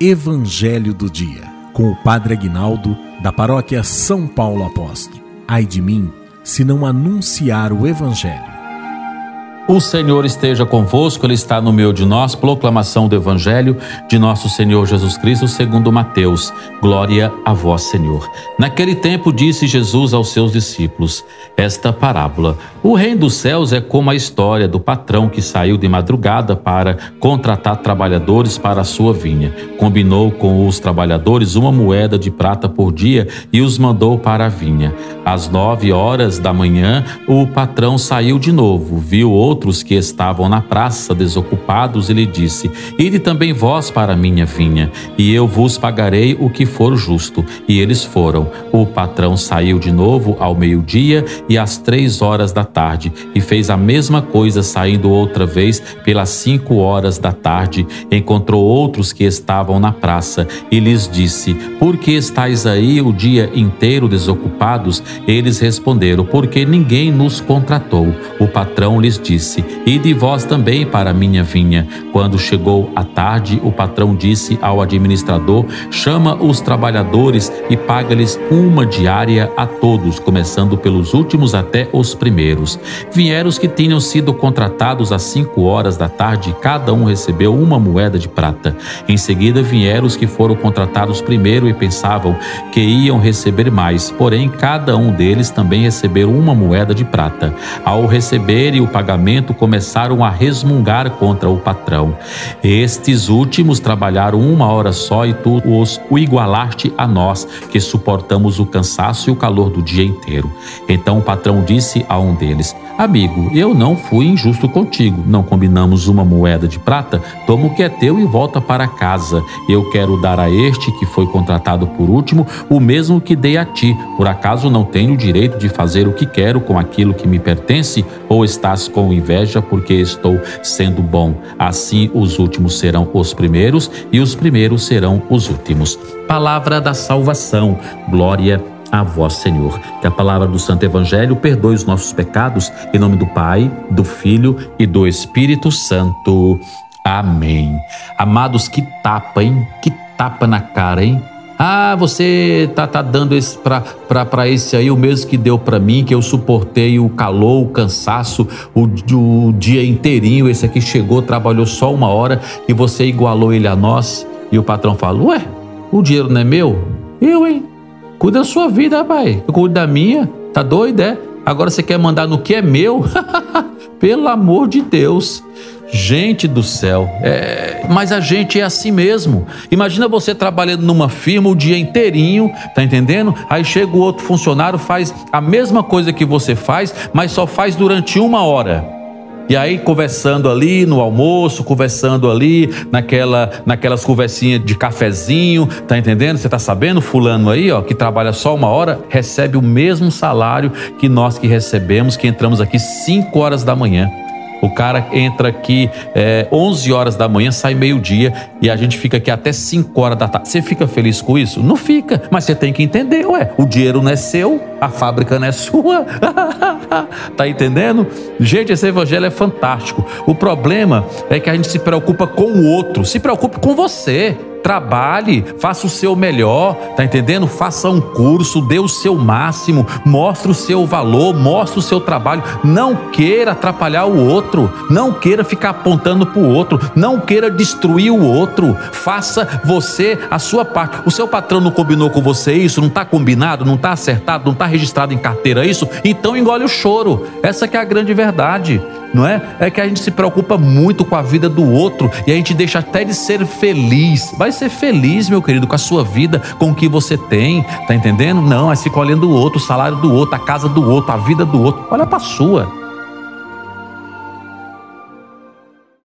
Evangelho do Dia, com o Padre Aguinaldo, da paróquia São Paulo Apóstolo. Ai de mim, se não anunciar o Evangelho. O Senhor esteja convosco, Ele está no meio de nós. Proclamação do Evangelho de nosso Senhor Jesus Cristo, segundo Mateus. Glória a vós, Senhor. Naquele tempo disse Jesus aos seus discípulos esta parábola: O reino dos céus é como a história do patrão que saiu de madrugada para contratar trabalhadores para a sua vinha. Combinou com os trabalhadores uma moeda de prata por dia e os mandou para a vinha. Às nove horas da manhã, o patrão saiu de novo, viu outros que estavam na praça desocupados e lhe disse: Ide também vós para a minha vinha, e eu vos pagarei o que for justo. E eles foram. O patrão saiu de novo ao meio-dia e às três horas da tarde, e fez a mesma coisa saindo outra vez pelas cinco horas da tarde. Encontrou outros que estavam na praça e lhes disse: Por que estáis aí o dia inteiro desocupados? Eles responderam: Porque ninguém nos contratou. O patrão lhes disse: disse: Ide vós também para a minha vinha. Quando chegou a tarde, o patrão disse ao administrador: Chama os trabalhadores e paga-lhes uma diária a todos, começando pelos últimos até os primeiros. Vieram os que tinham sido contratados às cinco horas da tarde, cada um recebeu uma moeda de prata. Em seguida vieram os que foram contratados primeiro e pensavam que iam receber mais, porém cada um deles também recebeu uma moeda de prata. Ao receberem o pagamento, momento começaram a resmungar contra o patrão. Estes últimos trabalharam uma hora só e tu os o igualaste a nós, que suportamos o cansaço e o calor do dia inteiro. Então o patrão disse a um deles: Amigo, eu não fui injusto contigo. Não combinamos uma moeda de prata? Toma o que é teu e volta para casa. Eu quero dar a este que foi contratado por último o mesmo que dei a ti. Por acaso não tenho o direito de fazer o que quero com aquilo que me pertence? Ou estás com inveja porque estou sendo bom? Assim os últimos serão os primeiros e os primeiros serão os últimos. Palavra da salvação. Glória a vós, Senhor. Que a palavra do Santo Evangelho perdoe os nossos pecados, em nome do Pai, do Filho e do Espírito Santo. Amém. Amados, que tapa, hein? Que tapa na cara, hein? Ah, você tá, tá dando esse para esse aí o mesmo que deu para mim, que eu suportei o calor, o cansaço, o, o dia inteirinho. Esse aqui chegou, trabalhou só uma hora e você igualou ele a nós. E o patrão fala: Ué, o dinheiro não é meu? Eu, hein? Cuida da sua vida, rapaz. Eu cuido da minha. Tá doido, é? Agora você quer mandar no que é meu? Pelo amor de Deus. Gente do céu, é, mas a gente é assim mesmo. Imagina você trabalhando numa firma o dia inteirinho, tá entendendo? Aí chega o outro funcionário, faz a mesma coisa que você faz, mas só faz durante uma hora. E aí conversando ali no almoço, conversando ali naquela, naquelas conversinhas de cafezinho, tá entendendo? Você tá sabendo, fulano aí, ó, que trabalha só uma hora, recebe o mesmo salário que nós que recebemos, que entramos aqui 5 horas da manhã. O cara entra aqui é, 11 horas da manhã, sai meio-dia e a gente fica aqui até 5 horas da tarde. Você fica feliz com isso? Não fica, mas você tem que entender, ué. O dinheiro não é seu, a fábrica não é sua. tá entendendo? Gente, esse evangelho é fantástico. O problema é que a gente se preocupa com o outro, se preocupe com você trabalhe, faça o seu melhor, tá entendendo? Faça um curso, dê o seu máximo, mostre o seu valor, mostre o seu trabalho. Não queira atrapalhar o outro, não queira ficar apontando para o outro, não queira destruir o outro. Faça você a sua parte. O seu patrão não combinou com você isso, não está combinado, não está acertado, não está registrado em carteira isso, então engole o choro. Essa que é a grande verdade não é? É que a gente se preocupa muito com a vida do outro e a gente deixa até de ser feliz. Vai ser feliz, meu querido, com a sua vida, com o que você tem, tá entendendo? Não, é fica olhando o outro, o salário do outro, a casa do outro, a vida do outro. Olha para sua.